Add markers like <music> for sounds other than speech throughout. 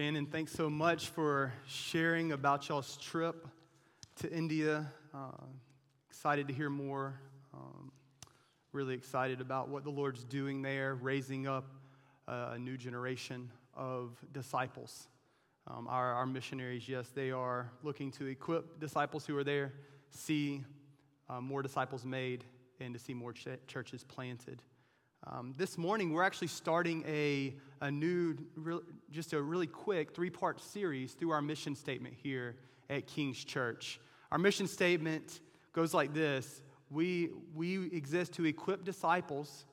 Shannon, thanks so much for sharing about y'all's trip to India. Uh, excited to hear more. Um, really excited about what the Lord's doing there, raising up a new generation of disciples. Um, our, our, missionaries, yes, they are looking to equip disciples who are there, see uh, more disciples made, and to see more ch- churches planted. Um, this morning, we're actually starting a, a new, just a really quick three part series through our mission statement here at King's Church. Our mission statement goes like this We, we exist to equip disciples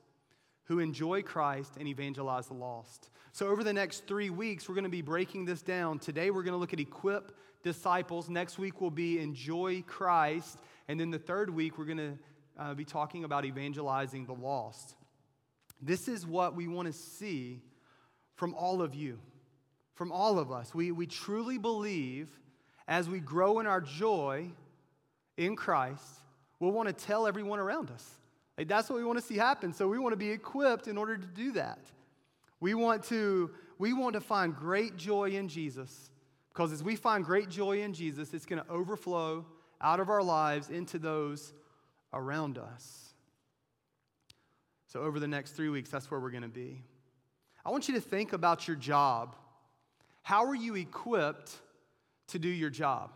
who enjoy Christ and evangelize the lost. So, over the next three weeks, we're going to be breaking this down. Today, we're going to look at equip disciples. Next week will be enjoy Christ. And then the third week, we're going to uh, be talking about evangelizing the lost. This is what we want to see from all of you, from all of us. We, we truly believe as we grow in our joy in Christ, we'll want to tell everyone around us. Like that's what we want to see happen. So we want to be equipped in order to do that. We want to, we want to find great joy in Jesus. Because as we find great joy in Jesus, it's going to overflow out of our lives into those around us. So, over the next three weeks, that's where we're going to be. I want you to think about your job. How are you equipped to do your job?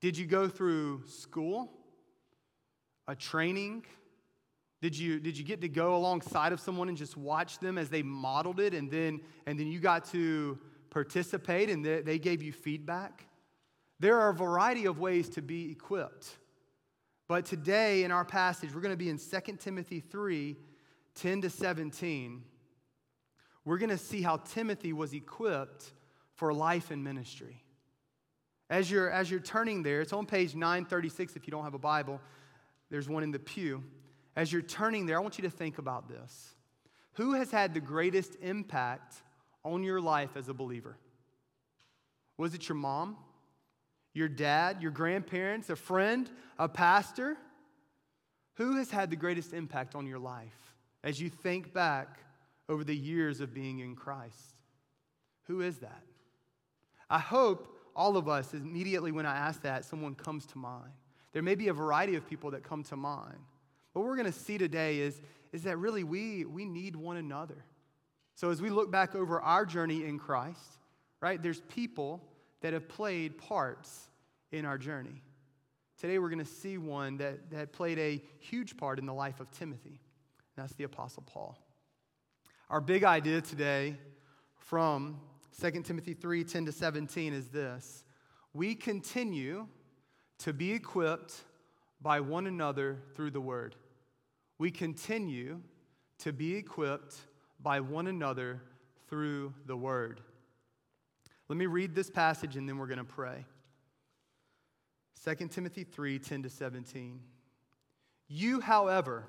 Did you go through school, a training? Did you, did you get to go alongside of someone and just watch them as they modeled it and then, and then you got to participate and they, they gave you feedback? There are a variety of ways to be equipped. But today in our passage, we're going to be in 2 Timothy 3 10 to 17. We're going to see how Timothy was equipped for life and ministry. As you're, as you're turning there, it's on page 936 if you don't have a Bible. There's one in the pew. As you're turning there, I want you to think about this. Who has had the greatest impact on your life as a believer? Was it your mom? Your dad, your grandparents, a friend, a pastor? Who has had the greatest impact on your life as you think back over the years of being in Christ? Who is that? I hope all of us, immediately when I ask that, someone comes to mind. There may be a variety of people that come to mind. What we're going to see today is, is that really we, we need one another. So as we look back over our journey in Christ, right, there's people that have played parts in our journey. Today, we're going to see one that, that played a huge part in the life of Timothy. That's the Apostle Paul. Our big idea today from 2 Timothy 3 10 to 17 is this We continue to be equipped by one another through the word. We continue to be equipped by one another through the word. Let me read this passage and then we're going to pray. 2 Timothy 3 10 to 17. You, however,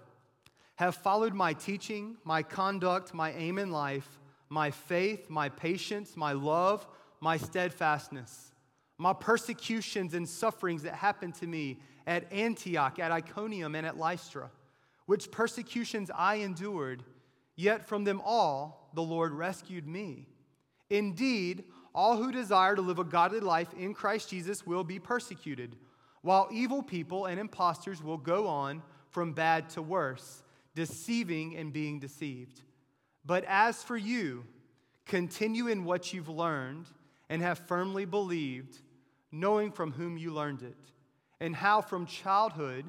have followed my teaching, my conduct, my aim in life, my faith, my patience, my love, my steadfastness, my persecutions and sufferings that happened to me at Antioch, at Iconium, and at Lystra, which persecutions I endured, yet from them all the Lord rescued me. Indeed, all who desire to live a godly life in Christ Jesus will be persecuted, while evil people and impostors will go on from bad to worse, deceiving and being deceived. But as for you, continue in what you've learned and have firmly believed, knowing from whom you learned it, and how from childhood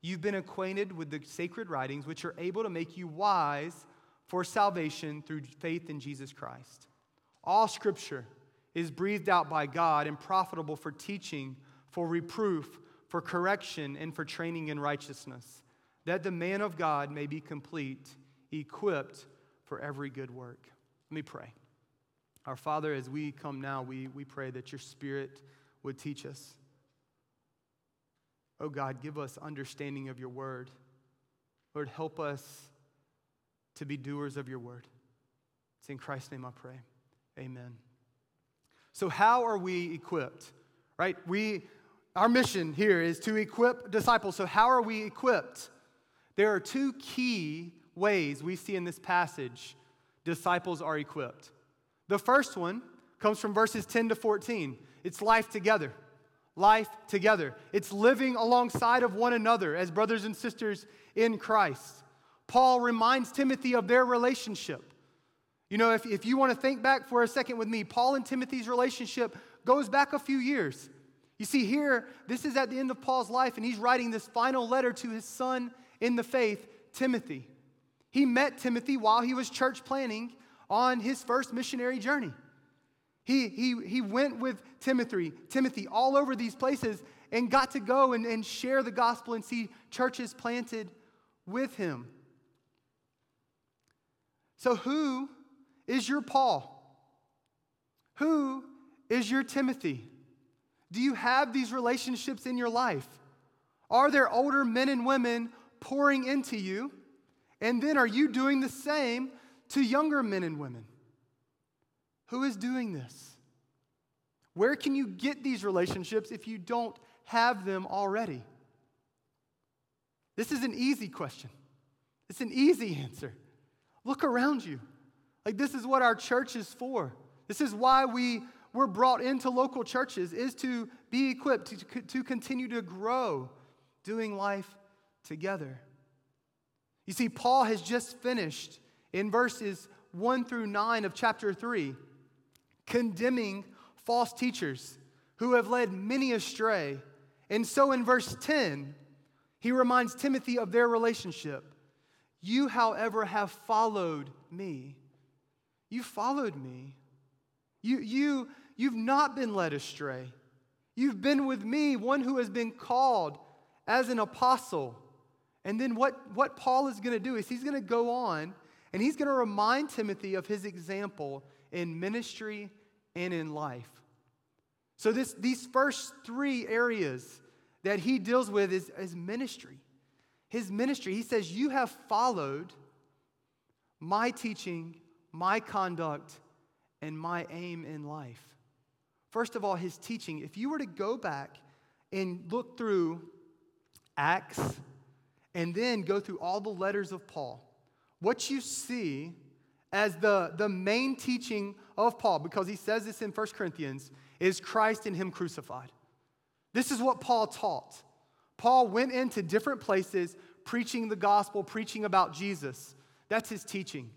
you've been acquainted with the sacred writings, which are able to make you wise for salvation through faith in Jesus Christ. All scripture is breathed out by God and profitable for teaching, for reproof, for correction, and for training in righteousness, that the man of God may be complete, equipped for every good work. Let me pray. Our Father, as we come now, we, we pray that your Spirit would teach us. Oh God, give us understanding of your word. Lord, help us to be doers of your word. It's in Christ's name I pray. Amen. So, how are we equipped? Right? We, our mission here is to equip disciples. So, how are we equipped? There are two key ways we see in this passage disciples are equipped. The first one, comes from verses 10 to 14. It's life together. Life together. It's living alongside of one another as brothers and sisters in Christ. Paul reminds Timothy of their relationship. You know, if, if you want to think back for a second with me, Paul and Timothy's relationship goes back a few years. You see, here, this is at the end of Paul's life, and he's writing this final letter to his son in the faith, Timothy. He met Timothy while he was church planning on his first missionary journey. He, he, he went with Timothy, Timothy all over these places and got to go and, and share the gospel and see churches planted with him. So, who is your Paul? Who is your Timothy? Do you have these relationships in your life? Are there older men and women pouring into you? And then are you doing the same to younger men and women? Who is doing this? Where can you get these relationships if you don't have them already? This is an easy question. It's an easy answer. Look around you. Like, this is what our church is for. This is why we were brought into local churches, is to be equipped to, to continue to grow doing life together. You see, Paul has just finished in verses 1 through 9 of chapter 3 condemning false teachers who have led many astray. And so in verse 10, he reminds Timothy of their relationship. You, however, have followed me you followed me. You, you, you've not been led astray. You've been with me, one who has been called as an apostle. And then what, what Paul is going to do is he's going to go on and he's going to remind Timothy of his example in ministry and in life. So, this, these first three areas that he deals with is, is ministry. His ministry, he says, You have followed my teaching my conduct, and my aim in life. First of all, his teaching. If you were to go back and look through Acts and then go through all the letters of Paul, what you see as the, the main teaching of Paul, because he says this in 1 Corinthians, is Christ and Him crucified. This is what Paul taught. Paul went into different places preaching the gospel, preaching about Jesus. That's his teaching.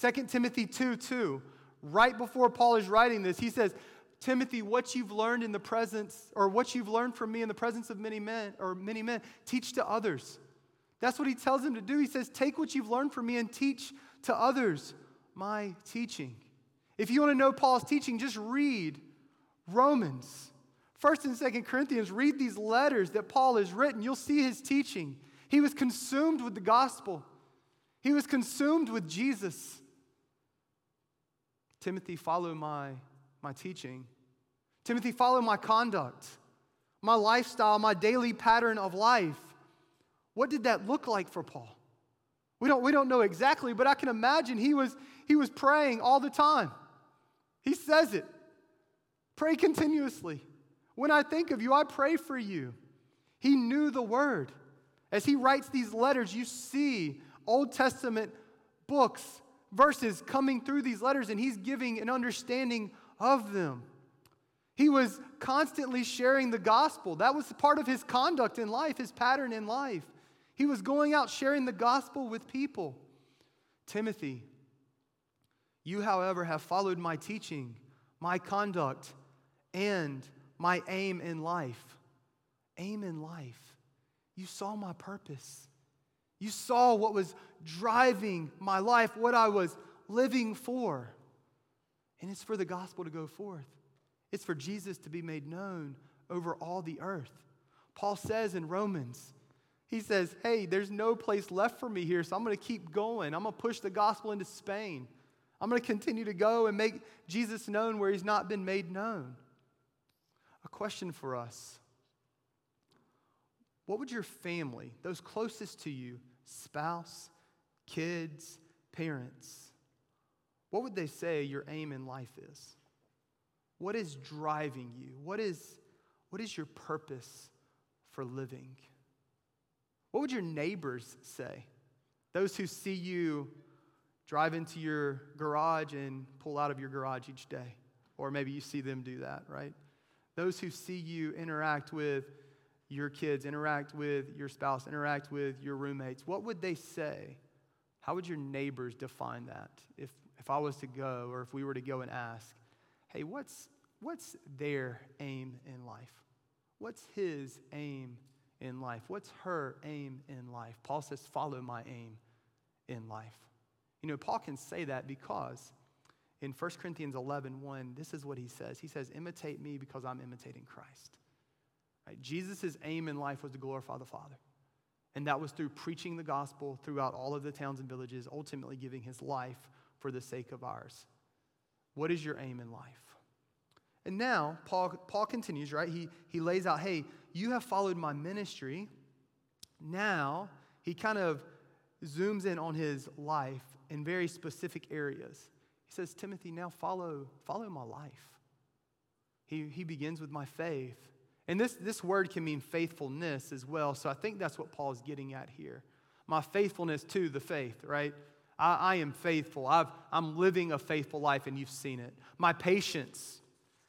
2 Timothy 2 2, right before Paul is writing this, he says, Timothy, what you've learned in the presence, or what you've learned from me in the presence of many men, or many men, teach to others. That's what he tells him to do. He says, Take what you've learned from me and teach to others my teaching. If you want to know Paul's teaching, just read Romans. First and Second Corinthians, read these letters that Paul has written. You'll see his teaching. He was consumed with the gospel. He was consumed with Jesus. Timothy, follow my, my teaching. Timothy, follow my conduct, my lifestyle, my daily pattern of life. What did that look like for Paul? We don't, we don't know exactly, but I can imagine he was, he was praying all the time. He says it pray continuously. When I think of you, I pray for you. He knew the word. As he writes these letters, you see Old Testament books verses coming through these letters, and he's giving an understanding of them. He was constantly sharing the gospel. That was part of his conduct in life, his pattern in life. He was going out sharing the gospel with people. Timothy, you, however, have followed my teaching, my conduct, and my aim in life. Aim in life. You saw my purpose. You saw what was driving my life, what I was living for. And it's for the gospel to go forth, it's for Jesus to be made known over all the earth. Paul says in Romans, he says, Hey, there's no place left for me here, so I'm going to keep going. I'm going to push the gospel into Spain. I'm going to continue to go and make Jesus known where he's not been made known. A question for us What would your family, those closest to you, spouse, kids, parents, what would they say your aim in life is? What is driving you? What is, what is your purpose for living? What would your neighbors say? Those who see you drive into your garage and pull out of your garage each day. or maybe you see them do that, right? Those who see you interact with your kids, interact with your spouse, interact with your roommates, what would they say? How would your neighbors define that if, if I was to go or if we were to go and ask, hey, what's, what's their aim in life? What's his aim in life? What's her aim in life? Paul says, follow my aim in life. You know, Paul can say that because in 1 Corinthians 11, 1, this is what he says. He says, imitate me because I'm imitating Christ. Right? Jesus' aim in life was to glorify the Father. And that was through preaching the gospel throughout all of the towns and villages, ultimately giving his life for the sake of ours. What is your aim in life? And now, Paul, Paul continues, right? He, he lays out, hey, you have followed my ministry. Now, he kind of zooms in on his life in very specific areas. He says, Timothy, now follow, follow my life. He, he begins with my faith. And this, this word can mean faithfulness as well. So I think that's what Paul is getting at here. My faithfulness to the faith, right? I, I am faithful. I've, I'm living a faithful life, and you've seen it. My patience,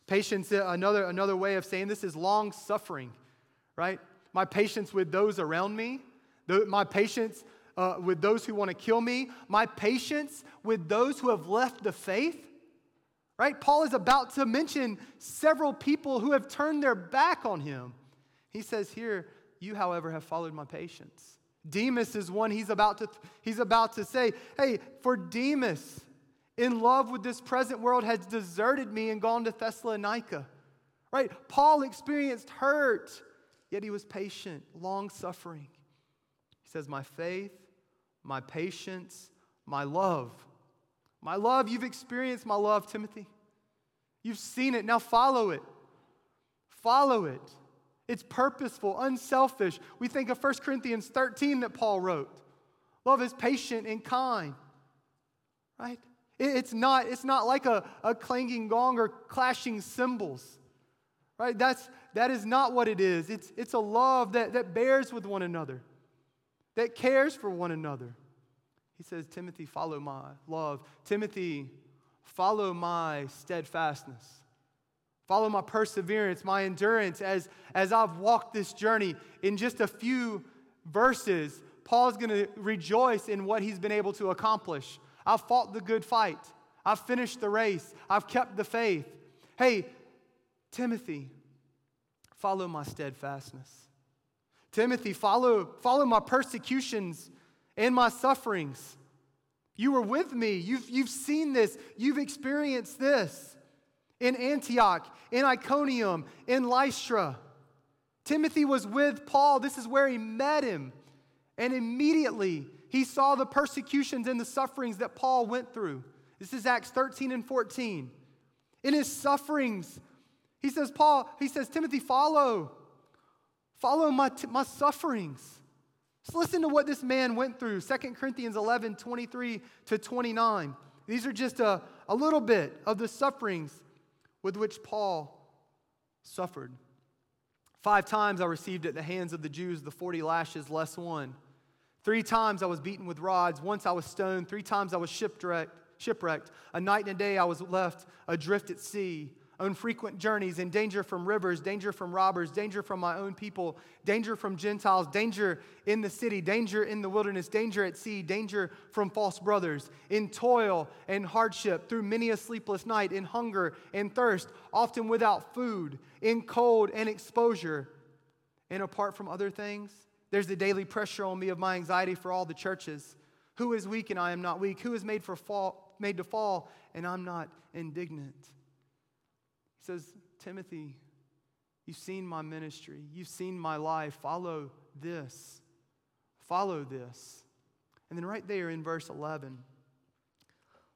Patience, uh, another, another way of saying this is long suffering, right? My patience with those around me, my patience uh, with those who want to kill me, my patience with those who have left the faith, right? Paul is about to mention several people who have turned their back on him. He says here, You, however, have followed my patience. Demas is one he's about to, he's about to say, Hey, for Demas, in love with this present world, has deserted me and gone to Thessalonica. Right? Paul experienced hurt, yet he was patient, long suffering. He says, My faith, my patience, my love. My love, you've experienced my love, Timothy. You've seen it. Now follow it. Follow it. It's purposeful, unselfish. We think of 1 Corinthians 13 that Paul wrote. Love is patient and kind, right? It's not, it's not like a, a clanging gong or clashing cymbals. Right? That's, that is not what it is. It's, it's a love that, that bears with one another, that cares for one another. He says, Timothy, follow my love. Timothy, follow my steadfastness. Follow my perseverance, my endurance as, as I've walked this journey. In just a few verses, Paul's going to rejoice in what he's been able to accomplish. I've fought the good fight. I've finished the race. I've kept the faith. Hey, Timothy, follow my steadfastness. Timothy, follow, follow my persecutions and my sufferings. You were with me. You've, you've seen this. You've experienced this in Antioch, in Iconium, in Lystra. Timothy was with Paul. This is where he met him. And immediately he saw the persecutions and the sufferings that Paul went through. This is Acts 13 and 14. In his sufferings, he says, Paul, he says, Timothy, follow. Follow my, my sufferings. Just listen to what this man went through. 2 Corinthians 11, 23 to 29. These are just a, a little bit of the sufferings with which Paul suffered. Five times I received at the hands of the Jews the 40 lashes less one. Three times I was beaten with rods. Once I was stoned. Three times I was shipwrecked. shipwrecked. A night and a day I was left adrift at sea, on frequent journeys, in danger from rivers, danger from robbers, danger from my own people, danger from Gentiles, danger in the city, danger in the wilderness, danger at sea, danger from false brothers, in toil and hardship, through many a sleepless night, in hunger and thirst, often without food, in cold and exposure. And apart from other things, there's the daily pressure on me of my anxiety for all the churches. Who is weak and I am not weak? Who is made, for fall, made to fall and I'm not indignant? He says, Timothy, you've seen my ministry, you've seen my life. Follow this. Follow this. And then right there in verse 11,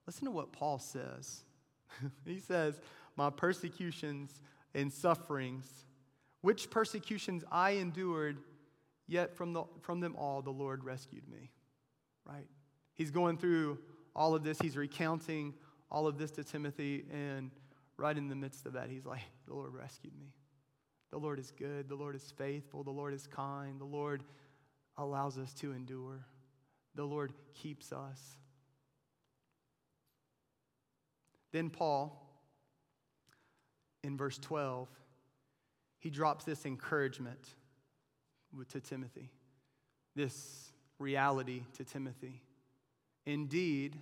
listen to what Paul says. <laughs> he says, My persecutions and sufferings, which persecutions I endured Yet from, the, from them all, the Lord rescued me. Right? He's going through all of this. He's recounting all of this to Timothy. And right in the midst of that, he's like, The Lord rescued me. The Lord is good. The Lord is faithful. The Lord is kind. The Lord allows us to endure. The Lord keeps us. Then Paul, in verse 12, he drops this encouragement to Timothy, this reality to Timothy. Indeed,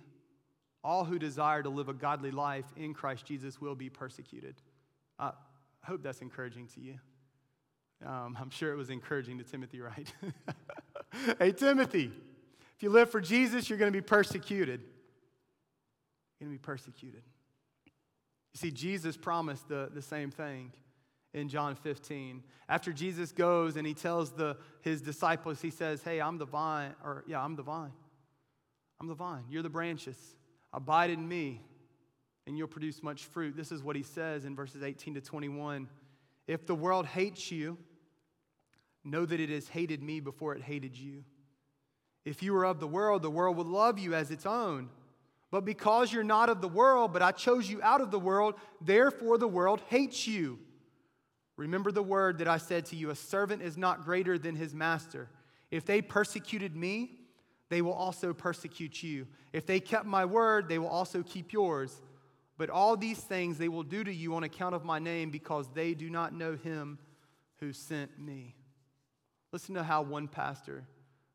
all who desire to live a godly life in Christ Jesus will be persecuted. I hope that's encouraging to you. Um, I'm sure it was encouraging to Timothy, right? <laughs> hey, Timothy, if you live for Jesus, you're going to be persecuted. You're going to be persecuted. You see, Jesus promised the, the same thing in John 15. After Jesus goes and he tells the, his disciples, he says, Hey, I'm the vine, or yeah, I'm the vine. I'm the vine. You're the branches. Abide in me, and you'll produce much fruit. This is what he says in verses 18 to 21. If the world hates you, know that it has hated me before it hated you. If you were of the world, the world would love you as its own. But because you're not of the world, but I chose you out of the world, therefore the world hates you. Remember the word that I said to you a servant is not greater than his master. If they persecuted me, they will also persecute you. If they kept my word, they will also keep yours. But all these things they will do to you on account of my name because they do not know him who sent me. Listen to how one pastor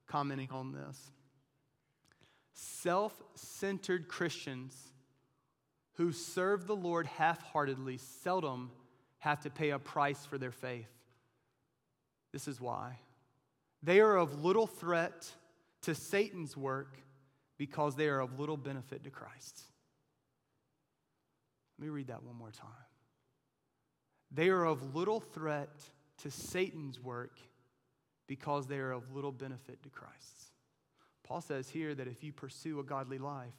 commenting on this. Self centered Christians who serve the Lord half heartedly seldom have to pay a price for their faith. This is why. They are of little threat to Satan's work because they are of little benefit to Christ. Let me read that one more time. They are of little threat to Satan's work because they are of little benefit to Christ. Paul says here that if you pursue a godly life,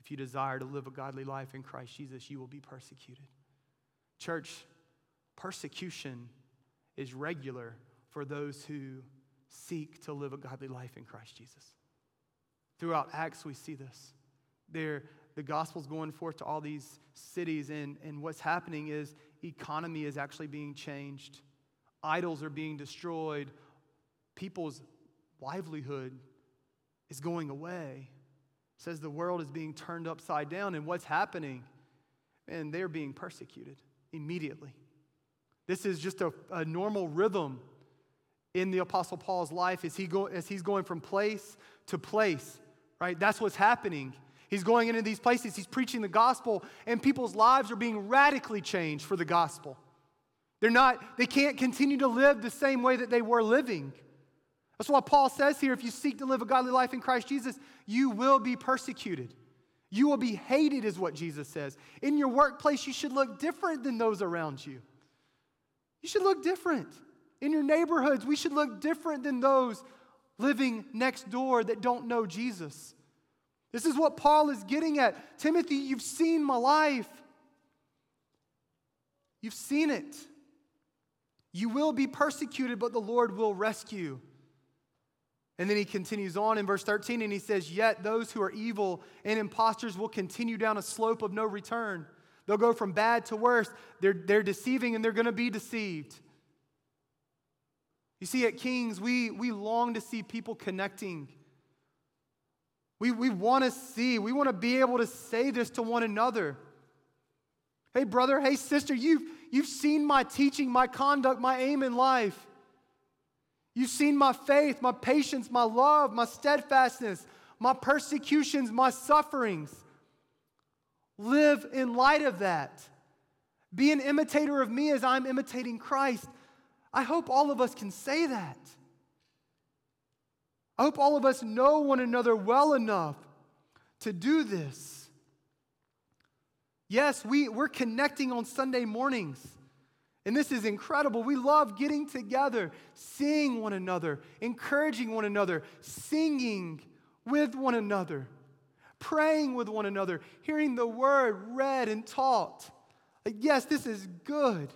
if you desire to live a godly life in Christ Jesus, you will be persecuted. Church, persecution is regular for those who seek to live a godly life in Christ Jesus. Throughout Acts, we see this. There, the gospel's going forth to all these cities, and, and what's happening is economy is actually being changed. Idols are being destroyed. People's livelihood is going away. It says the world is being turned upside down, and what's happening? And they're being persecuted immediately. This is just a, a normal rhythm in the Apostle Paul's life as, he go, as he's going from place to place, right? That's what's happening. He's going into these places, he's preaching the gospel, and people's lives are being radically changed for the gospel. They're not, they can't continue to live the same way that they were living. That's why Paul says here if you seek to live a godly life in Christ Jesus, you will be persecuted. You will be hated, is what Jesus says. In your workplace, you should look different than those around you. You should look different. In your neighborhoods, we should look different than those living next door that don't know Jesus. This is what Paul is getting at. Timothy, you've seen my life. You've seen it. You will be persecuted, but the Lord will rescue. And then he continues on in verse 13 and he says, Yet those who are evil and impostors will continue down a slope of no return. They'll go from bad to worse. They're, they're deceiving and they're going to be deceived. You see, at Kings, we, we long to see people connecting. We, we want to see, we want to be able to say this to one another. Hey, brother, hey, sister, you've, you've seen my teaching, my conduct, my aim in life. You've seen my faith, my patience, my love, my steadfastness, my persecutions, my sufferings. Live in light of that. Be an imitator of me as I'm imitating Christ. I hope all of us can say that. I hope all of us know one another well enough to do this. Yes, we, we're connecting on Sunday mornings. And this is incredible. We love getting together, seeing one another, encouraging one another, singing with one another, praying with one another, hearing the word read and taught. Yes, this is good.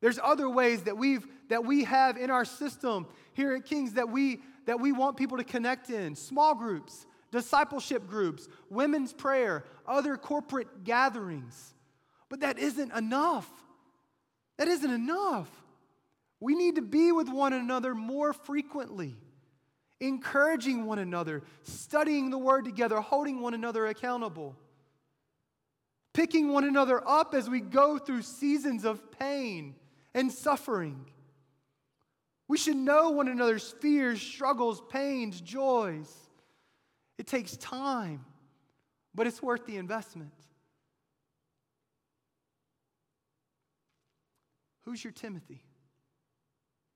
There's other ways that we've that we have in our system here at Kings that we that we want people to connect in. Small groups, discipleship groups, women's prayer, other corporate gatherings. But that isn't enough. That isn't enough. We need to be with one another more frequently, encouraging one another, studying the word together, holding one another accountable. picking one another up as we go through seasons of pain and suffering. We should know one another's fears, struggles, pains, joys. It takes time, but it's worth the investment. Who's your Timothy?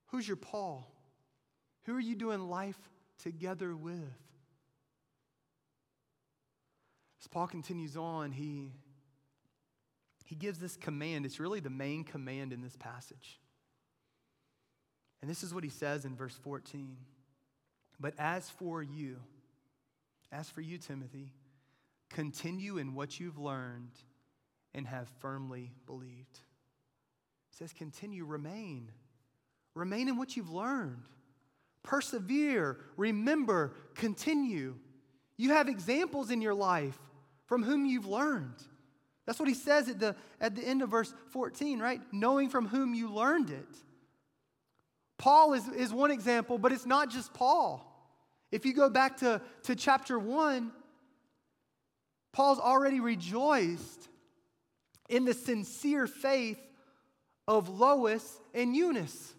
Who's your Paul? Who are you doing life together with? As Paul continues on, he, he gives this command. It's really the main command in this passage. And this is what he says in verse 14. But as for you, as for you, Timothy, continue in what you've learned and have firmly believed. It says, continue, remain. Remain in what you've learned. Persevere, remember, continue. You have examples in your life from whom you've learned. That's what he says at the, at the end of verse 14, right? Knowing from whom you learned it. Paul is, is one example, but it's not just Paul. If you go back to, to chapter 1, Paul's already rejoiced in the sincere faith of Lois and Eunice.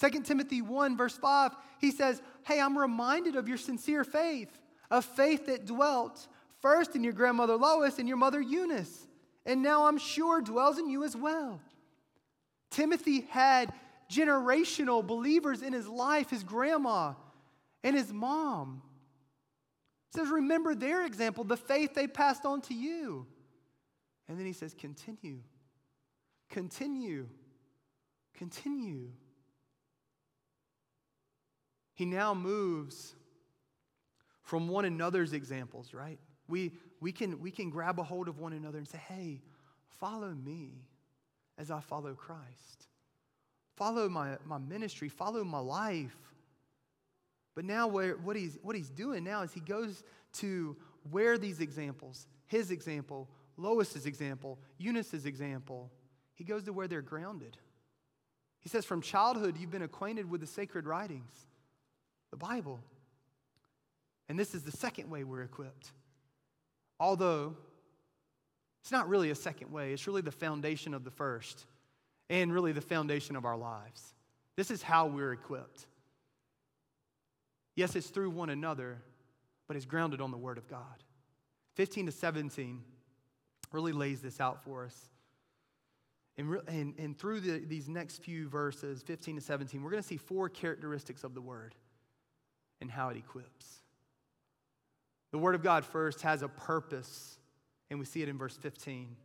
2 Timothy 1, verse 5, he says, Hey, I'm reminded of your sincere faith, a faith that dwelt first in your grandmother Lois and your mother Eunice, and now I'm sure dwells in you as well. Timothy had generational believers in his life, his grandma and his mom. He says, Remember their example, the faith they passed on to you. And then he says, Continue, continue, continue. He now moves from one another's examples, right? We, we, can, we can grab a hold of one another and say, hey, follow me as I follow Christ. Follow my, my ministry, follow my life. But now, where, what, he's, what he's doing now is he goes to where these examples, his example, Lois's example, Eunice's example, he goes to where they're grounded. He says, From childhood, you've been acquainted with the sacred writings, the Bible. And this is the second way we're equipped. Although it's not really a second way, it's really the foundation of the first and really the foundation of our lives. This is how we're equipped. Yes, it's through one another, but it's grounded on the Word of God. 15 to 17 really lays this out for us. And, and, and through the, these next few verses, 15 to 17, we're going to see four characteristics of the Word and how it equips. The Word of God first has a purpose, and we see it in verse 15.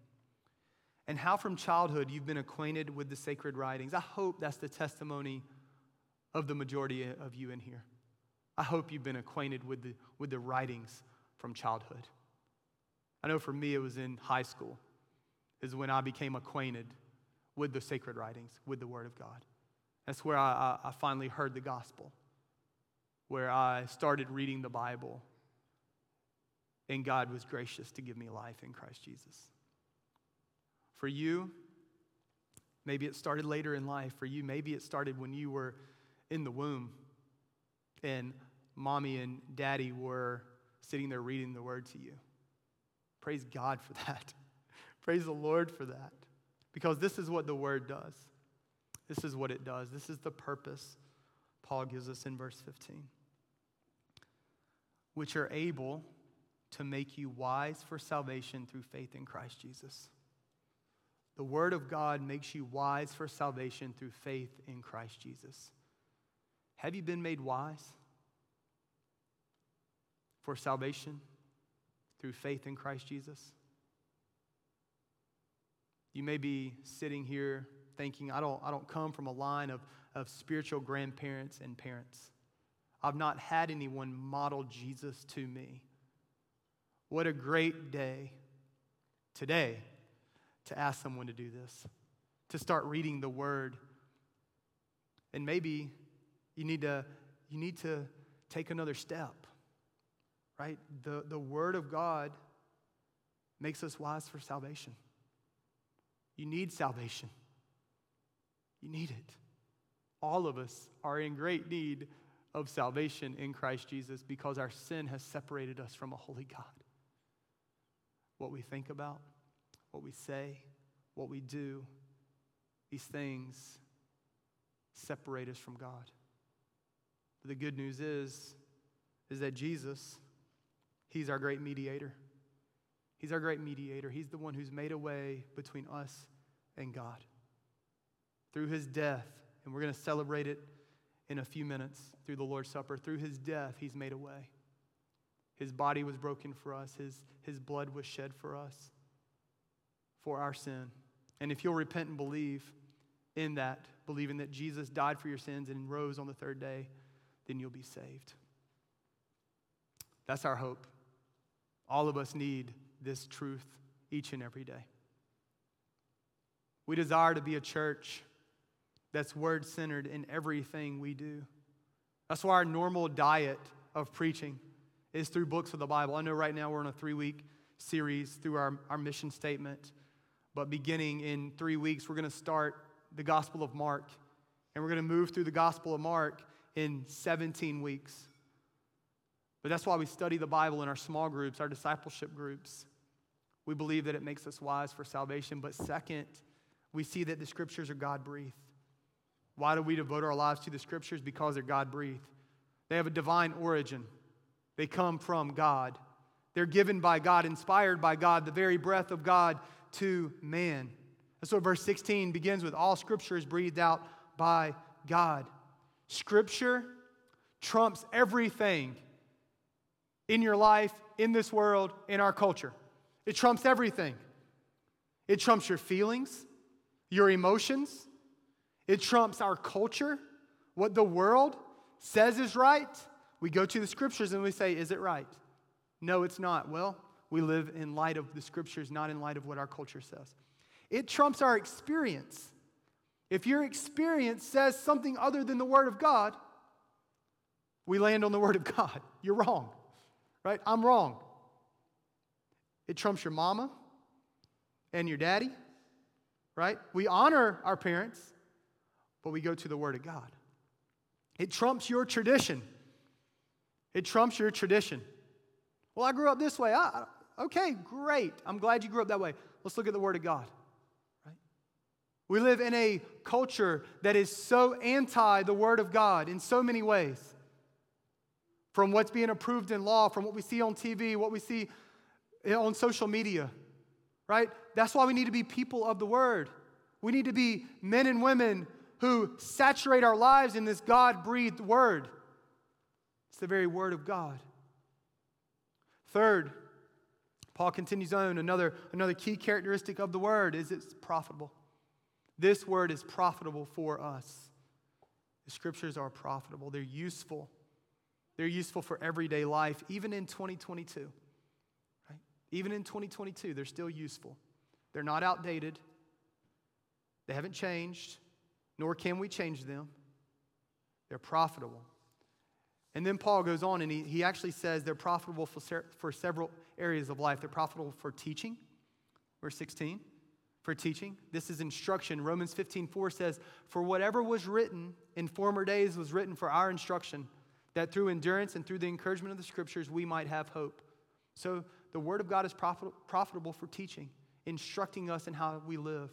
And how from childhood you've been acquainted with the sacred writings. I hope that's the testimony of the majority of you in here. I hope you've been acquainted with the, with the writings from childhood. I know for me it was in high school, is when I became acquainted with the sacred writings, with the Word of God. That's where I, I, I finally heard the gospel, where I started reading the Bible and God was gracious to give me life in Christ Jesus. For you, maybe it started later in life. For you, maybe it started when you were in the womb and mommy and daddy were sitting there reading the word to you. Praise God for that. <laughs> Praise the Lord for that. Because this is what the word does. This is what it does. This is the purpose Paul gives us in verse 15. Which are able to make you wise for salvation through faith in Christ Jesus. The Word of God makes you wise for salvation through faith in Christ Jesus. Have you been made wise for salvation through faith in Christ Jesus? You may be sitting here thinking, I don't, I don't come from a line of, of spiritual grandparents and parents. I've not had anyone model Jesus to me. What a great day today to ask someone to do this, to start reading the Word. And maybe you need to, you need to take another step, right? The, the Word of God makes us wise for salvation. You need salvation, you need it. All of us are in great need of salvation in Christ Jesus because our sin has separated us from a holy God what we think about, what we say, what we do, these things separate us from God. But the good news is, is that Jesus, He's our great mediator. He's our great mediator. He's the one who's made a way between us and God. Through His death, and we're going to celebrate it in a few minutes through the Lord's Supper, through His death, He's made a way. His body was broken for us, His, his blood was shed for us for our sin. And if you'll repent and believe in that, believing that Jesus died for your sins and rose on the third day, then you'll be saved. That's our hope. All of us need this truth each and every day. We desire to be a church that's word centered in everything we do. That's why our normal diet of preaching is through books of the Bible. I know right now we're in a three week series through our, our mission statement, but beginning in three weeks, we're going to start the Gospel of Mark, and we're going to move through the Gospel of Mark in 17 weeks. But that's why we study the Bible in our small groups, our discipleship groups. We believe that it makes us wise for salvation. But second, we see that the scriptures are God breathed. Why do we devote our lives to the scriptures? Because they're God breathed. They have a divine origin, they come from God. They're given by God, inspired by God, the very breath of God to man. That's what verse 16 begins with. All scripture is breathed out by God. Scripture trumps everything in your life, in this world, in our culture. It trumps everything. It trumps your feelings, your emotions. It trumps our culture, what the world says is right. We go to the scriptures and we say, Is it right? No, it's not. Well, we live in light of the scriptures, not in light of what our culture says. It trumps our experience. If your experience says something other than the Word of God, we land on the Word of God. <laughs> You're wrong, right? I'm wrong. It trumps your mama and your daddy, right? We honor our parents, but we go to the Word of God. It trumps your tradition. It trumps your tradition. Well, I grew up this way. I, okay, great. I'm glad you grew up that way. Let's look at the Word of God. Right? We live in a culture that is so anti the Word of God in so many ways. From what's being approved in law, from what we see on TV, what we see on social media, right? That's why we need to be people of the Word. We need to be men and women who saturate our lives in this God breathed Word. It's the very Word of God. Third, Paul continues on another, another key characteristic of the Word is it's profitable. This word is profitable for us. The scriptures are profitable, they're useful. They're useful for everyday life, even in 2022. Right? Even in 2022, they're still useful. They're not outdated, they haven't changed, nor can we change them. They're profitable. And then Paul goes on and he, he actually says they're profitable for, for several areas of life. They're profitable for teaching, verse 16 for teaching. This is instruction. Romans 15, 4 says, For whatever was written in former days was written for our instruction, that through endurance and through the encouragement of the scriptures we might have hope. So the word of God is profit, profitable for teaching, instructing us in how we live.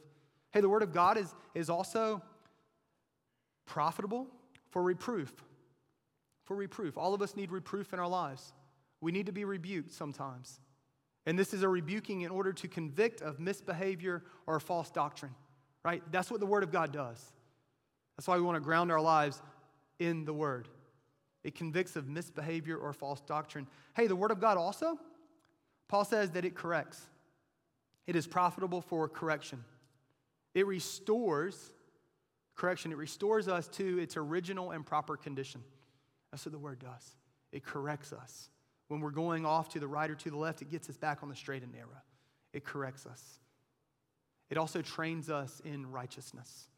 Hey, the word of God is, is also profitable for reproof. For reproof. All of us need reproof in our lives. We need to be rebuked sometimes. And this is a rebuking in order to convict of misbehavior or false doctrine, right? That's what the Word of God does. That's why we want to ground our lives in the Word. It convicts of misbehavior or false doctrine. Hey, the Word of God also, Paul says that it corrects. It is profitable for correction. It restores, correction, it restores us to its original and proper condition. That's what the Word does. It corrects us. When we're going off to the right or to the left, it gets us back on the straight and narrow. It corrects us. It also trains us in righteousness,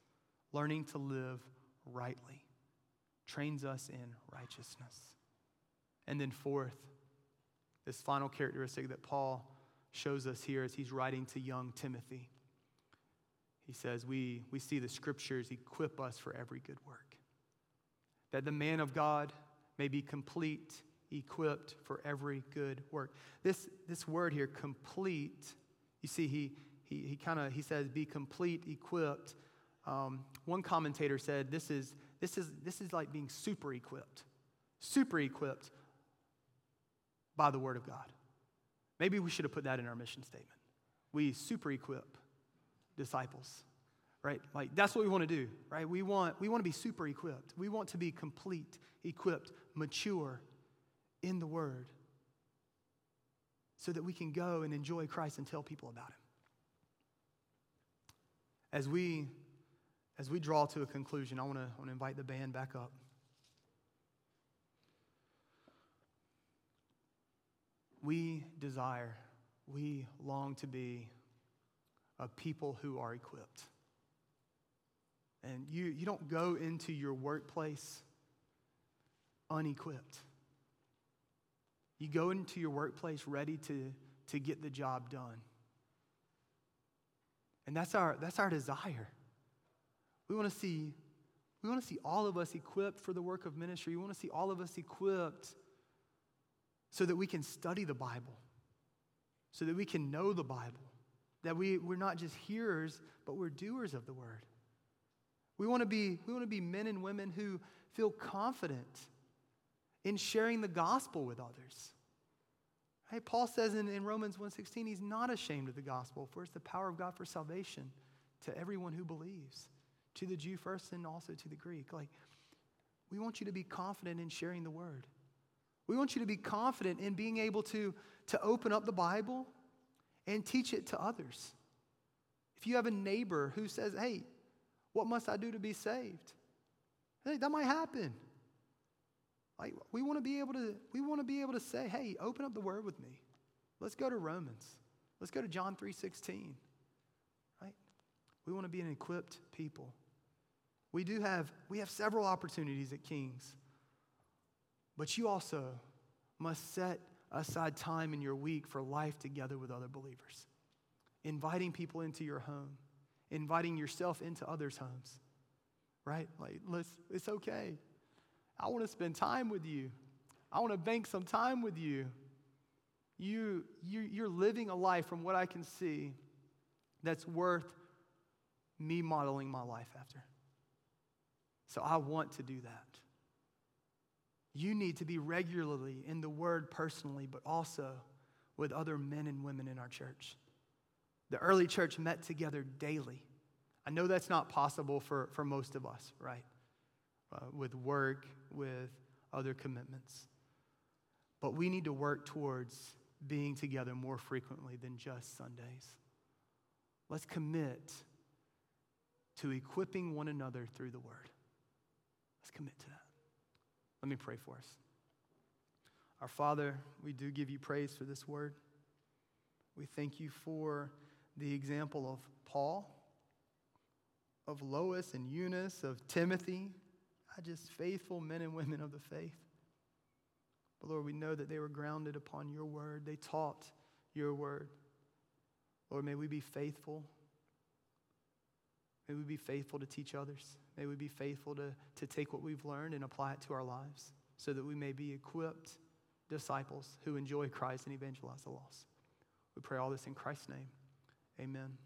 learning to live rightly. Trains us in righteousness. And then, fourth, this final characteristic that Paul shows us here as he's writing to young Timothy. He says, we, we see the scriptures equip us for every good work, that the man of God may be complete equipped for every good work. This, this word here, complete, you see, he, he, he kind of he says, be complete, equipped. Um, one commentator said, this is, this, is, this is like being super equipped, super equipped by the Word of God. Maybe we should have put that in our mission statement. We super equip disciples, right? Like that's what we want to do, right? We want, we want to be super equipped. We want to be complete, equipped, mature in the Word so that we can go and enjoy Christ and tell people about Him. As we, as we draw to a conclusion, I want to, I want to invite the band back up. We desire, we long to be a people who are equipped. And you, you don't go into your workplace unequipped. You go into your workplace ready to, to get the job done. And that's our, that's our desire. We want to see we want to see all of us equipped for the work of ministry. We want to see all of us equipped so that we can study the Bible, so that we can know the Bible, that we, we're not just hearers, but we're doers of the word. We want to be, we want to be men and women who feel confident in sharing the gospel with others. Hey, Paul says in, in Romans 1.16, he's not ashamed of the gospel, for it's the power of God for salvation to everyone who believes, to the Jew first and also to the Greek. Like, we want you to be confident in sharing the word. We want you to be confident in being able to, to open up the Bible and teach it to others. If you have a neighbor who says, Hey, what must I do to be saved? Hey, that might happen. Like we want to be able to, we want to be able to say, hey, open up the word with me. Let's go to Romans. Let's go to John 3:16. Right? We want to be an equipped people. We do have, we have several opportunities at Kings. But you also must set aside time in your week for life together with other believers, inviting people into your home, inviting yourself into others' homes, right? Like, let's, it's okay. I want to spend time with you. I want to bank some time with you. You, you. You're living a life, from what I can see, that's worth me modeling my life after. So I want to do that. You need to be regularly in the Word personally, but also with other men and women in our church. The early church met together daily. I know that's not possible for, for most of us, right? Uh, with work, with other commitments. But we need to work towards being together more frequently than just Sundays. Let's commit to equipping one another through the Word. Let's commit to that. Let me pray for us. Our Father, we do give you praise for this word. We thank you for the example of Paul, of Lois and Eunice, of Timothy, just faithful men and women of the faith. But Lord, we know that they were grounded upon your word, they taught your word. Lord, may we be faithful. May we be faithful to teach others. May we be faithful to, to take what we've learned and apply it to our lives so that we may be equipped disciples who enjoy Christ and evangelize the lost. We pray all this in Christ's name. Amen.